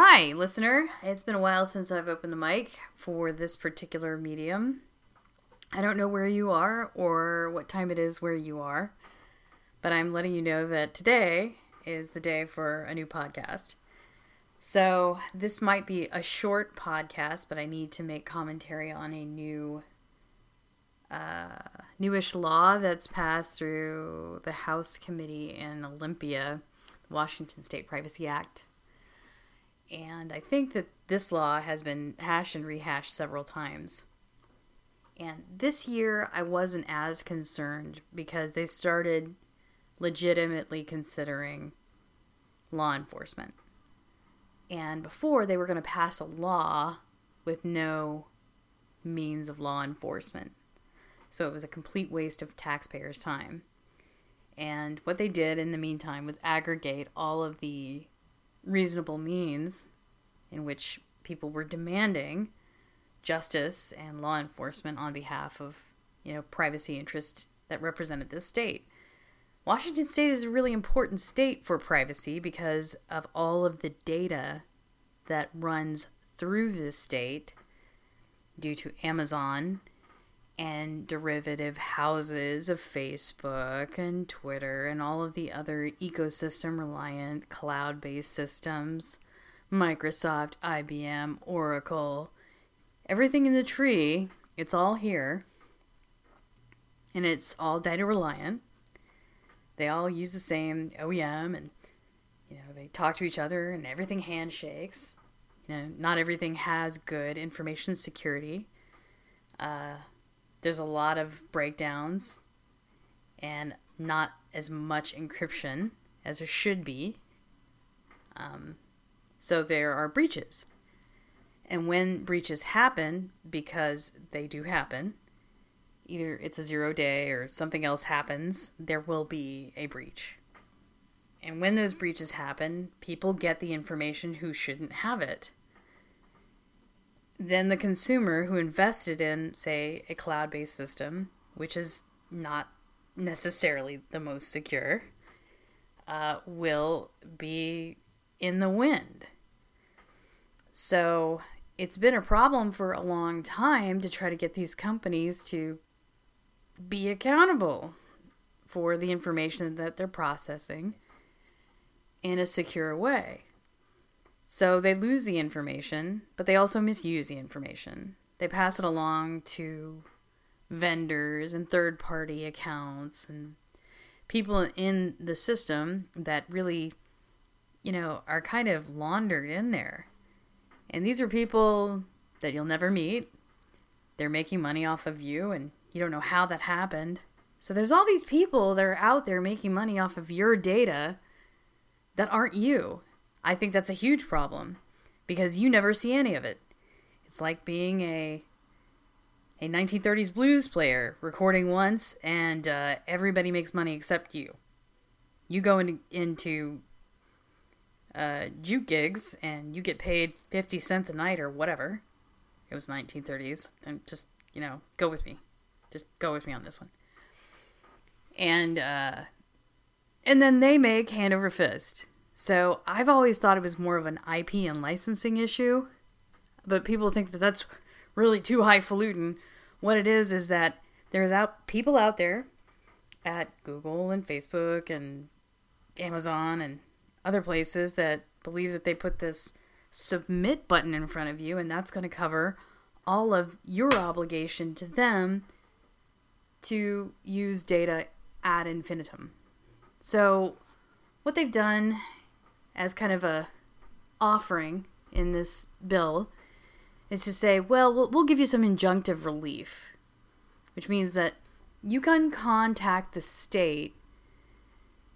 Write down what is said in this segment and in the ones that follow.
Hi, listener. It's been a while since I've opened the mic for this particular medium. I don't know where you are or what time it is where you are, but I'm letting you know that today is the day for a new podcast. So, this might be a short podcast, but I need to make commentary on a new uh, newish law that's passed through the House Committee in Olympia, the Washington State Privacy Act. And I think that this law has been hashed and rehashed several times. And this year I wasn't as concerned because they started legitimately considering law enforcement. And before they were going to pass a law with no means of law enforcement. So it was a complete waste of taxpayers' time. And what they did in the meantime was aggregate all of the reasonable means in which people were demanding justice and law enforcement on behalf of, you know, privacy interests that represented this state. Washington state is a really important state for privacy because of all of the data that runs through this state due to Amazon and derivative houses of Facebook and Twitter and all of the other ecosystem reliant cloud based systems Microsoft, IBM, Oracle, everything in the tree, it's all here. And it's all data reliant. They all use the same OEM and you know, they talk to each other and everything handshakes. You know, not everything has good information security. Uh, there's a lot of breakdowns and not as much encryption as there should be. Um, so there are breaches. And when breaches happen, because they do happen, either it's a zero day or something else happens, there will be a breach. And when those breaches happen, people get the information who shouldn't have it then the consumer who invested in, say, a cloud based system, which is not necessarily the most secure, uh, will be in the wind. So it's been a problem for a long time to try to get these companies to be accountable for the information that they're processing in a secure way. So they lose the information, but they also misuse the information. They pass it along to vendors and third party accounts and people in the system that really, you know, are kind of laundered in there. And these are people that you'll never meet. They're making money off of you, and you don't know how that happened. So there's all these people that are out there making money off of your data that aren't you. I think that's a huge problem because you never see any of it. It's like being a a 1930s blues player recording once and uh, everybody makes money except you. You go into, into uh, juke gigs and you get paid 50 cents a night or whatever. It was 1930s. And just, you know, go with me. Just go with me on this one. And uh, and then they make hand over fist. So I've always thought it was more of an IP and licensing issue, but people think that that's really too highfalutin. What it is is that there's out people out there at Google and Facebook and Amazon and other places that believe that they put this submit button in front of you and that's going to cover all of your obligation to them to use data ad infinitum. So what they've done as kind of a offering in this bill is to say, well, well, we'll give you some injunctive relief, which means that you can contact the state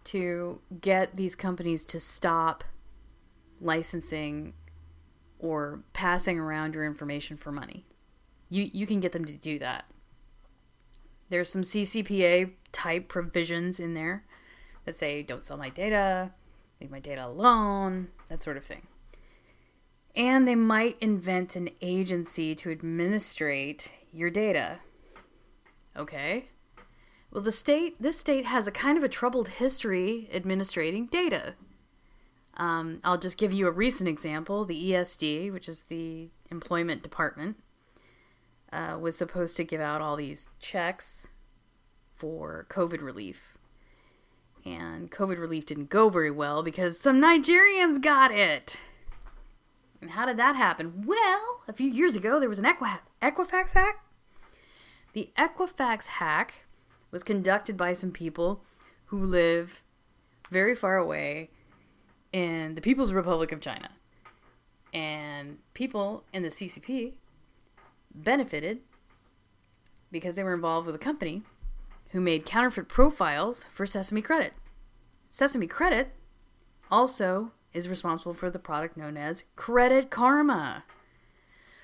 to get these companies to stop licensing or passing around your information for money. You you can get them to do that. There's some CCPA type provisions in there that say don't sell my data, leave my data alone, that sort of thing. And they might invent an agency to administrate your data. Okay. Well, the state, this state has a kind of a troubled history administrating data. Um, I'll just give you a recent example. The ESD, which is the Employment Department, uh, was supposed to give out all these checks for COVID relief. And COVID relief didn't go very well because some Nigerians got it. And how did that happen? Well, a few years ago, there was an Equi- Equifax hack. The Equifax hack was conducted by some people who live very far away in the People's Republic of China. And people in the CCP benefited because they were involved with a company who made counterfeit profiles for Sesame Credit. Sesame Credit also is responsible for the product known as Credit Karma.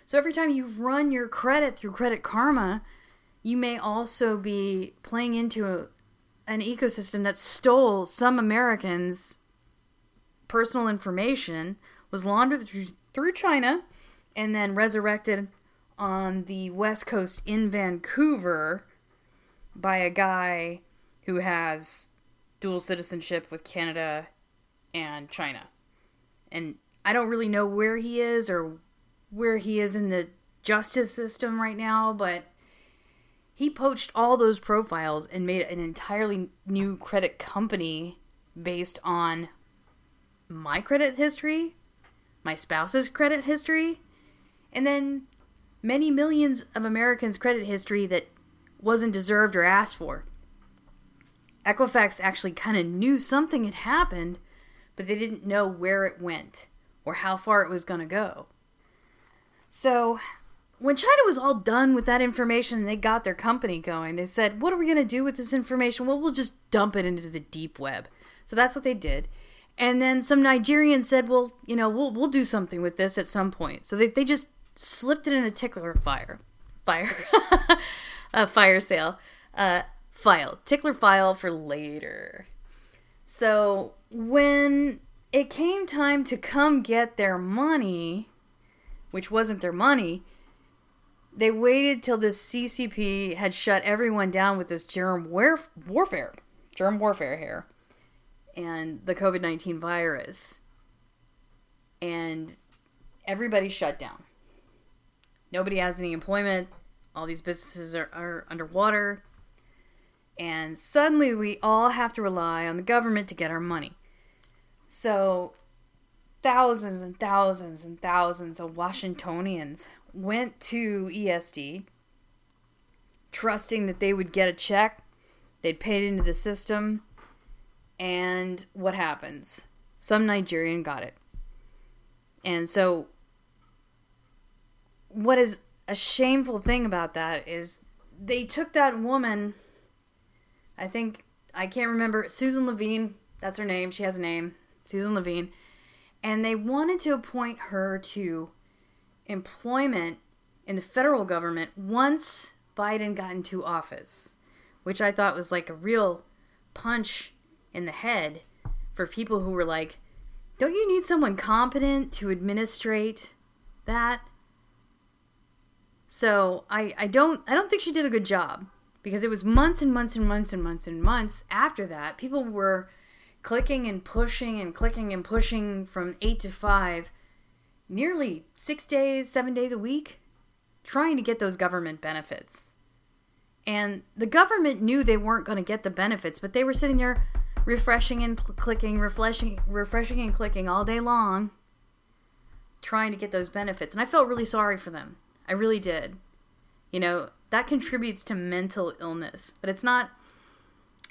So every time you run your credit through Credit Karma, you may also be playing into a, an ecosystem that stole some Americans' personal information, was laundered through, through China, and then resurrected on the West Coast in Vancouver by a guy who has dual citizenship with Canada and China. And I don't really know where he is or where he is in the justice system right now, but he poached all those profiles and made an entirely new credit company based on my credit history, my spouse's credit history, and then many millions of Americans' credit history that wasn't deserved or asked for. Equifax actually kind of knew something had happened, but they didn't know where it went or how far it was going to go. So, when China was all done with that information and they got their company going, they said, What are we going to do with this information? Well, we'll just dump it into the deep web. So that's what they did. And then some Nigerians said, Well, you know, we'll, we'll do something with this at some point. So they, they just slipped it in a tickler fire. Fire. a fire sale. Uh, file. Tickler file for later. So when it came time to come get their money, which wasn't their money, they waited till the CCP had shut everyone down with this germ warfare, germ warfare here, and the COVID 19 virus. And everybody shut down. Nobody has any employment. All these businesses are, are underwater. And suddenly we all have to rely on the government to get our money. So thousands and thousands and thousands of Washingtonians went to ESD, trusting that they would get a check, they'd pay it into the system, and what happens? Some Nigerian got it. And so what is a shameful thing about that is they took that woman I think I can't remember Susan Levine, that's her name, she has a name, Susan Levine, and they wanted to appoint her to employment in the federal government once Biden got into office, which I thought was like a real punch in the head for people who were like, don't you need someone competent to administrate that? So I, I don't I don't think she did a good job because it was months and months and months and months and months after that. People were clicking and pushing and clicking and pushing from 8 to 5 nearly 6 days 7 days a week trying to get those government benefits. And the government knew they weren't going to get the benefits but they were sitting there refreshing and clicking refreshing refreshing and clicking all day long trying to get those benefits. And I felt really sorry for them I really did. You know, that contributes to mental illness, but it's not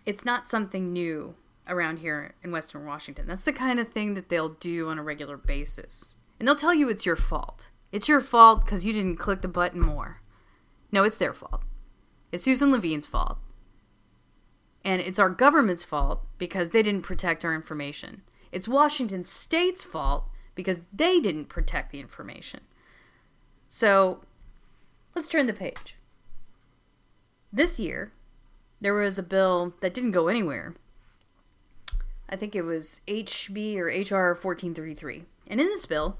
it's not something new around here in Western Washington. That's the kind of thing that they'll do on a regular basis. And they'll tell you it's your fault. It's your fault because you didn't click the button more. No, it's their fault. It's Susan Levine's fault. And it's our government's fault because they didn't protect our information. It's Washington State's fault because they didn't protect the information. So let's turn the page. This year, there was a bill that didn't go anywhere. I think it was HB or HR 1433. And in this bill,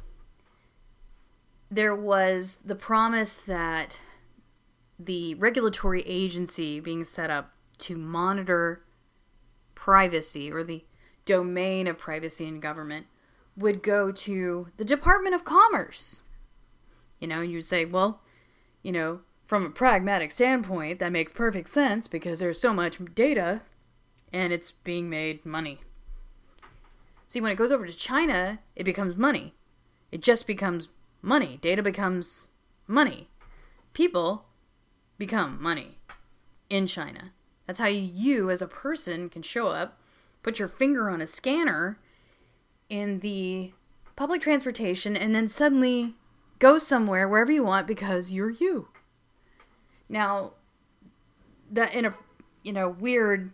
there was the promise that the regulatory agency being set up to monitor privacy or the domain of privacy in government would go to the Department of Commerce. You know, you'd say, well, you know, from a pragmatic standpoint, that makes perfect sense because there's so much data and it's being made money. See, when it goes over to China, it becomes money. It just becomes money. Data becomes money. People become money in China. That's how you, as a person, can show up, put your finger on a scanner in the public transportation, and then suddenly go somewhere wherever you want because you're you. Now, that in a you know weird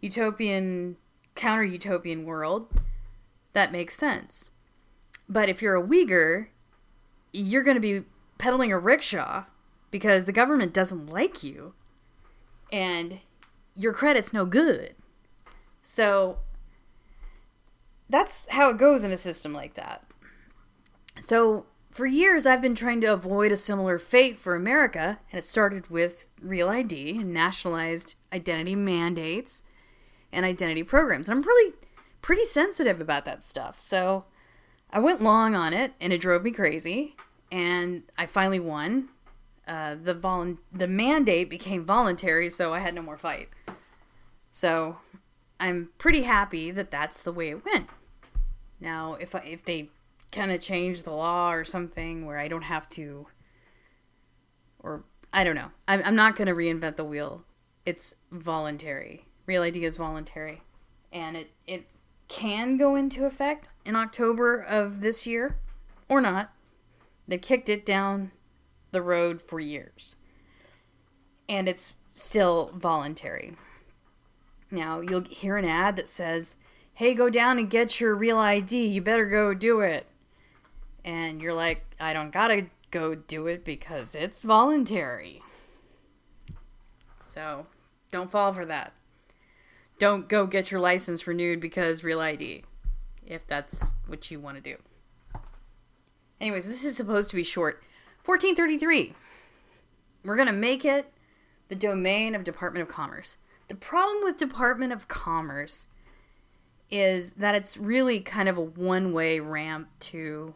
utopian counter utopian world, that makes sense. But if you're a Uyghur, you're going to be pedaling a rickshaw because the government doesn't like you and your credit's no good. So that's how it goes in a system like that. So for years, I've been trying to avoid a similar fate for America, and it started with Real ID and nationalized identity mandates and identity programs. And I'm really pretty sensitive about that stuff. So I went long on it, and it drove me crazy. And I finally won. Uh, the vol- the mandate became voluntary, so I had no more fight. So I'm pretty happy that that's the way it went. Now, if I, if they kind of change the law or something where I don't have to, or I don't know. I'm, I'm not going to reinvent the wheel. It's voluntary. Real ID is voluntary. And it, it can go into effect in October of this year or not. They kicked it down the road for years. And it's still voluntary. Now, you'll hear an ad that says, Hey, go down and get your real ID. You better go do it and you're like, I don't gotta go do it because it's voluntary. So, don't fall for that. Don't go get your license renewed because Real ID, if that's what you want to do. Anyways, this is supposed to be short. 1433. We're going to make it the domain of Department of Commerce. The problem with Department of Commerce is that it's really kind of a one way ramp to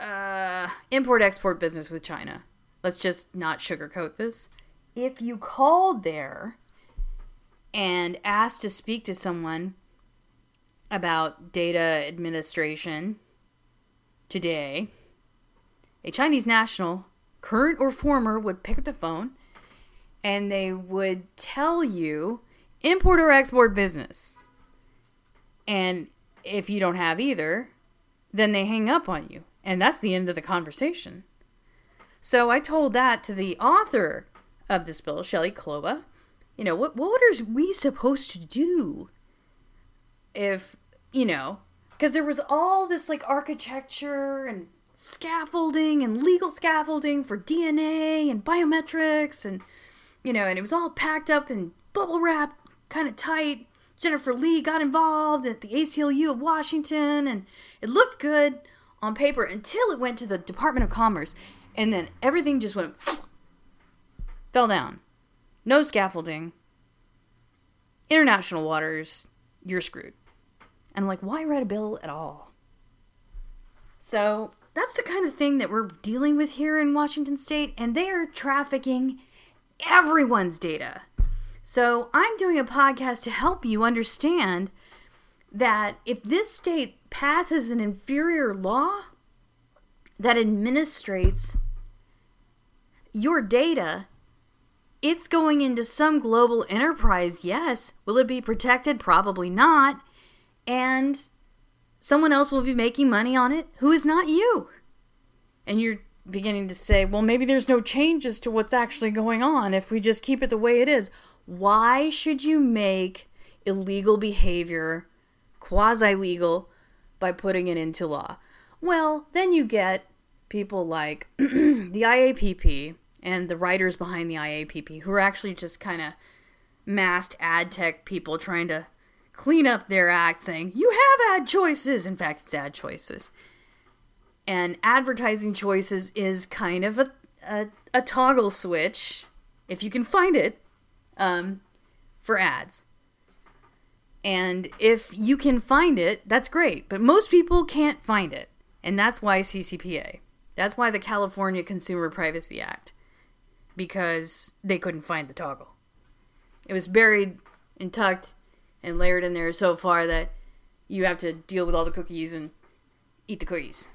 uh, import export business with China. Let's just not sugarcoat this. If you called there and asked to speak to someone about data administration today, a Chinese national, current or former, would pick up the phone and they would tell you import or export business. And if you don't have either, then they hang up on you. And that's the end of the conversation. So I told that to the author of this bill, Shelley Kloba. You know, what, what are we supposed to do if, you know, because there was all this like architecture and scaffolding and legal scaffolding for DNA and biometrics and, you know, and it was all packed up in bubble wrap, kind of tight. Jennifer Lee got involved at the ACLU of Washington and it looked good on paper until it went to the Department of Commerce, and then everything just went fell down. No scaffolding. International waters, you're screwed. And I'm like, why write a bill at all? So that's the kind of thing that we're dealing with here in Washington State, and they are trafficking everyone's data. So I'm doing a podcast to help you understand that if this state passes an inferior law that administrates your data, it's going into some global enterprise, yes. Will it be protected? Probably not. And someone else will be making money on it who is not you. And you're beginning to say, well, maybe there's no changes to what's actually going on if we just keep it the way it is. Why should you make illegal behavior quasi legal by putting it into law. Well, then you get people like the IAPP and the writers behind the IAPP who are actually just kind of masked ad tech people trying to clean up their act saying, you have ad choices. In fact, it's ad choices. And advertising choices is kind of a, a, a toggle switch, if you can find it, um, for ads. And if you can find it, that's great. But most people can't find it. And that's why CCPA. That's why the California Consumer Privacy Act. Because they couldn't find the toggle. It was buried and tucked and layered in there so far that you have to deal with all the cookies and eat the cookies.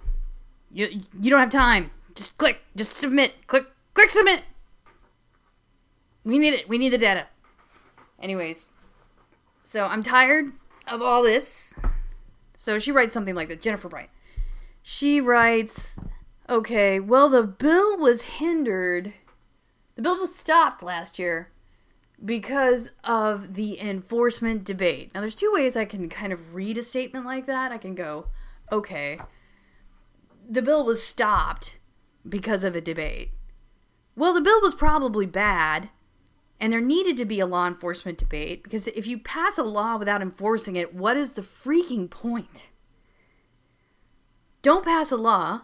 You you don't have time. Just click. Just submit. Click. Click submit. We need it. We need the data. Anyways, so I'm tired of all this. So she writes something like that. Jennifer Bright. She writes, "Okay, well the bill was hindered. The bill was stopped last year because of the enforcement debate. Now, there's two ways I can kind of read a statement like that. I can go, okay, the bill was stopped because of a debate. Well, the bill was probably bad, and there needed to be a law enforcement debate because if you pass a law without enforcing it, what is the freaking point? Don't pass a law.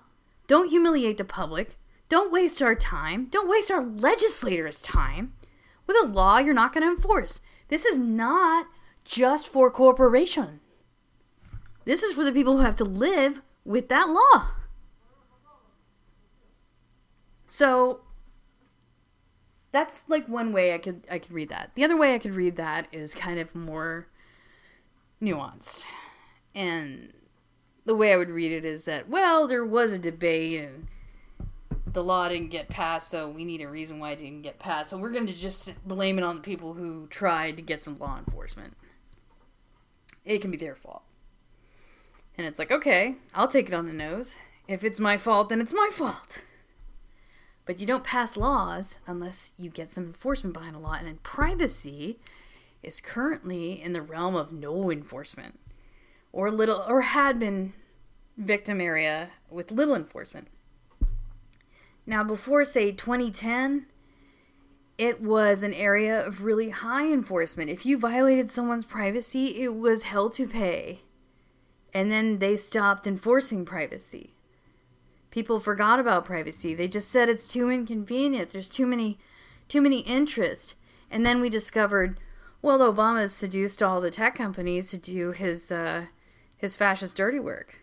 Don't humiliate the public. Don't waste our time. Don't waste our legislators' time with a law you're not going to enforce. This is not just for corporation. This is for the people who have to live with that law. So that's like one way I could I could read that. The other way I could read that is kind of more nuanced. And the way I would read it is that well, there was a debate and the law didn't get passed, so we need a reason why it didn't get passed. So we're going to just blame it on the people who tried to get some law enforcement. It can be their fault. And it's like, okay, I'll take it on the nose. If it's my fault, then it's my fault. But you don't pass laws unless you get some enforcement behind a law. And then privacy is currently in the realm of no enforcement or little or had been victim area with little enforcement. Now, before, say, 2010, it was an area of really high enforcement. If you violated someone's privacy, it was hell to pay. And then they stopped enforcing privacy. People forgot about privacy. They just said it's too inconvenient. There's too many too many interests. And then we discovered, well, Obama seduced all the tech companies to do his uh, his fascist dirty work,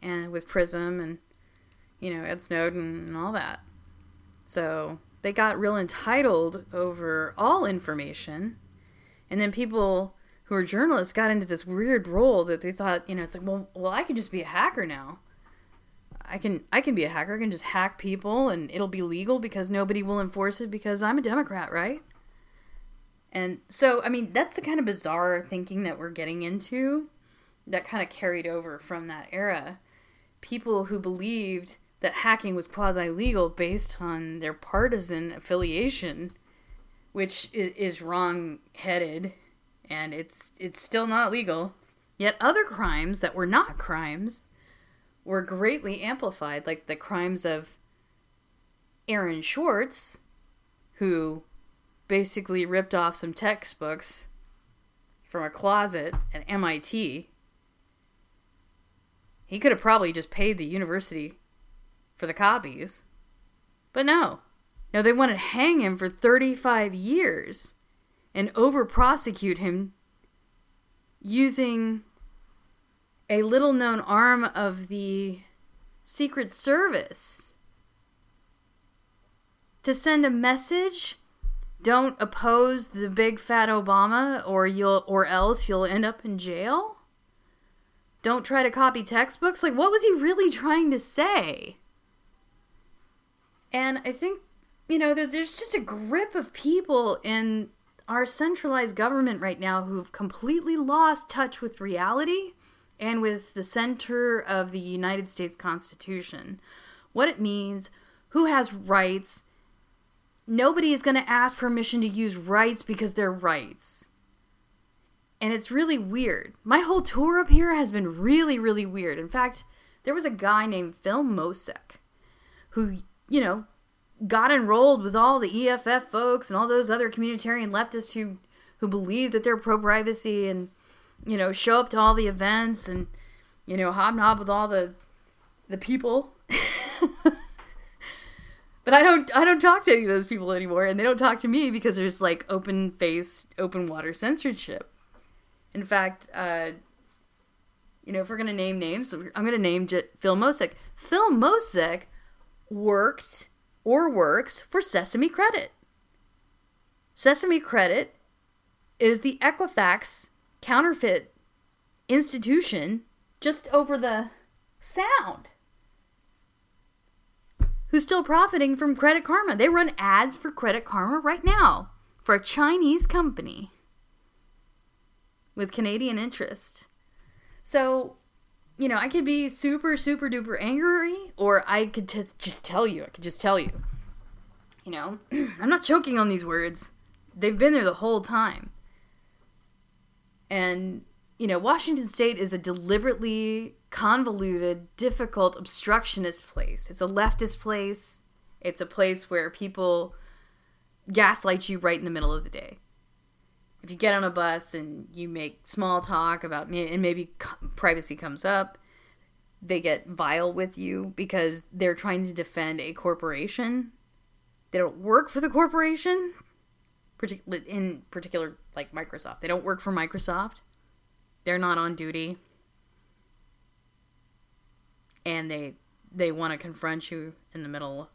and with Prism and you know, Ed Snowden and all that. So they got real entitled over all information. And then people who are journalists got into this weird role that they thought, you know, it's like, well, well, I can just be a hacker now. I can I can be a hacker. I can just hack people and it'll be legal because nobody will enforce it because I'm a Democrat, right? And so, I mean, that's the kind of bizarre thinking that we're getting into that kind of carried over from that era. People who believed that hacking was quasi legal based on their partisan affiliation, which is wrong headed and it's it's still not legal. Yet other crimes that were not crimes were greatly amplified, like the crimes of Aaron Swartz, who basically ripped off some textbooks from a closet at MIT. He could have probably just paid the university for the copies. But no. No, they want to hang him for 35 years and over prosecute him using a little known arm of the Secret Service to send a message don't oppose the big fat Obama or you'll or else you'll end up in jail? Don't try to copy textbooks? Like what was he really trying to say? And I think, you know, there, there's just a grip of people in our centralized government right now who've completely lost touch with reality and with the center of the United States Constitution. What it means, who has rights. Nobody is going to ask permission to use rights because they're rights. And it's really weird. My whole tour up here has been really, really weird. In fact, there was a guy named Phil Mocek who you know, got enrolled with all the EFF folks and all those other communitarian leftists who who believe that they're pro privacy and you know show up to all the events and you know hobnob with all the the people. but I don't I don't talk to any of those people anymore and they don't talk to me because there's like open face, open water censorship. In fact, uh, you know, if we're gonna name names, I'm gonna name J- Phil Mocek. Phil Mocek worked or works for Sesame Credit. Sesame Credit is the Equifax counterfeit institution just over the sound who's still profiting from Credit Karma. They run ads for Credit Karma right now for a Chinese company with Canadian interest. So, you know, I could be super, super duper angry, or I could t- just tell you. I could just tell you. You know, I'm not choking on these words. They've been there the whole time. And, you know, Washington State is a deliberately convoluted, difficult, obstructionist place. It's a leftist place. It's a place where people gaslight you right in the middle of the day. If you get on a bus and you make small talk about me, and maybe privacy comes up, they get vile with you because they're trying to defend a corporation. They don't work for the corporation, in particular, like Microsoft. They don't work for Microsoft. They're not on duty and they they want to confront you in the middle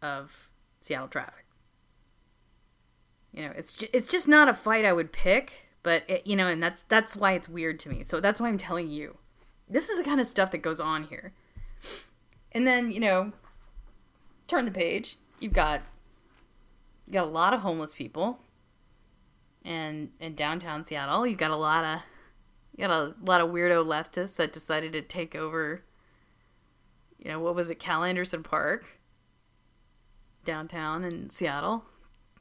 of Seattle traffic. You know, it's ju- it's just not a fight I would pick, but it, you know, and that's that's why it's weird to me. So that's why I'm telling you. This is the kind of stuff that goes on here. And then, you know, turn the page. You've got you got a lot of homeless people. And in downtown Seattle, you've got a lot of you got a lot of weirdo leftists that decided to take over you know, what was it, Cal Anderson Park, downtown in Seattle.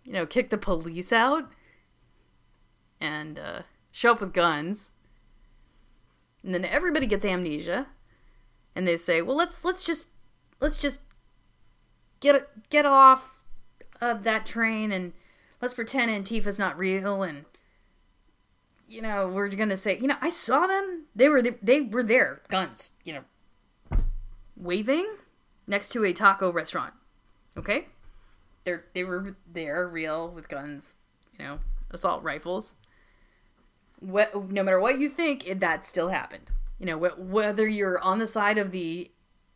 You know, kick the police out and uh, show up with guns. And then everybody gets amnesia, and they say, "Well, let's let's just let's just get get off of that train and let's pretend Antifa's not real and." You know, we're gonna say, you know, I saw them. They were they were there, guns. You know, waving next to a taco restaurant. Okay? They're they were there real with guns, you know, assault rifles. What, no matter what you think, it, that still happened. You know, wh- whether you're on the side of the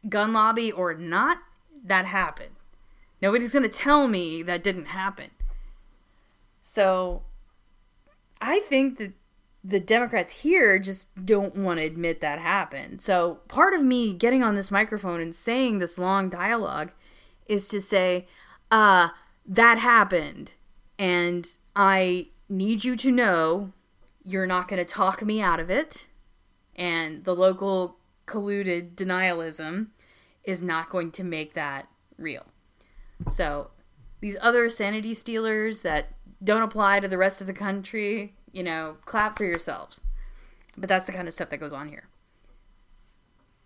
gun lobby or not, that happened. Nobody's going to tell me that didn't happen. So I think that the Democrats here just don't want to admit that happened. So part of me getting on this microphone and saying this long dialogue is to say, uh, that happened. And I need you to know you're not going to talk me out of it. And the local colluded denialism is not going to make that real. So these other sanity stealers that don't apply to the rest of the country, you know, clap for yourselves. But that's the kind of stuff that goes on here.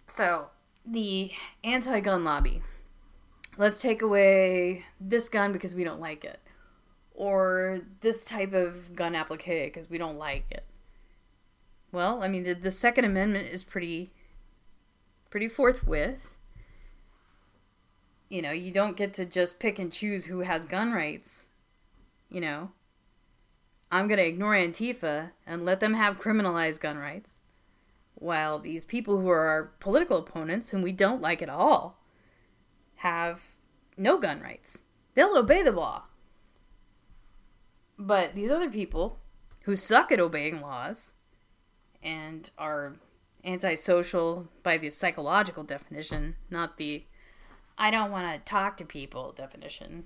So, the anti gun lobby. Let's take away this gun because we don't like it. Or this type of gun applique because we don't like it. Well, I mean, the, the Second Amendment is pretty, pretty forthwith. You know, you don't get to just pick and choose who has gun rights. You know, I'm going to ignore Antifa and let them have criminalized gun rights, while these people who are our political opponents, whom we don't like at all, have no gun rights. They'll obey the law. But these other people who suck at obeying laws and are antisocial by the psychological definition, not the I don't want to talk to people definition.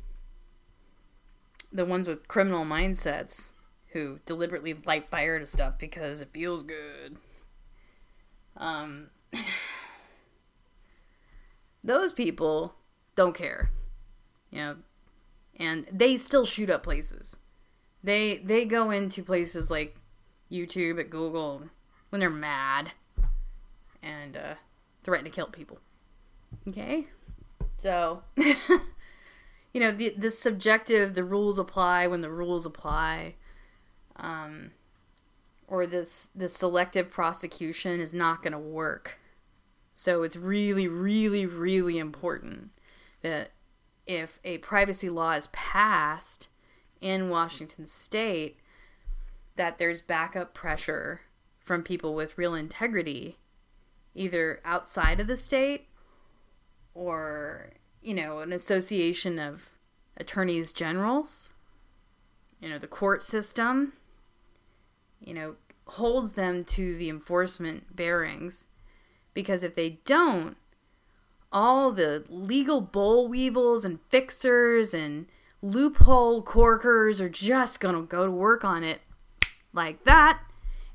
The ones with criminal mindsets who deliberately light fire to stuff because it feels good. Um, those people don't care, you know, and they still shoot up places. They they go into places like YouTube at Google when they're mad and uh, threaten to kill people. Okay, so you know the subjective the rules apply when the rules apply um, or this this selective prosecution is not going to work. So it's really, really, really important that if a privacy law is passed in Washington state, that there's backup pressure from people with real integrity, either outside of the state or, you know, an association of attorneys generals, you know, the court system, you know, holds them to the enforcement bearings. Because if they don't, all the legal boll weevils and fixers and loophole corkers are just going to go to work on it like that.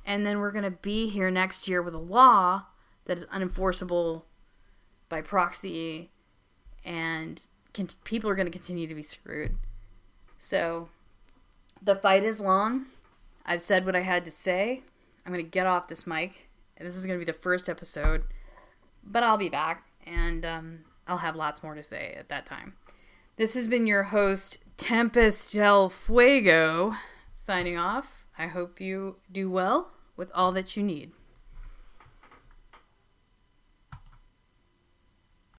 And then we're going to be here next year with a law that is unenforceable by proxy, and people are going to continue to be screwed. So the fight is long. I've said what I had to say. I'm going to get off this mic. This is going to be the first episode, but I'll be back and um, I'll have lots more to say at that time. This has been your host, Tempest del Fuego, signing off. I hope you do well with all that you need.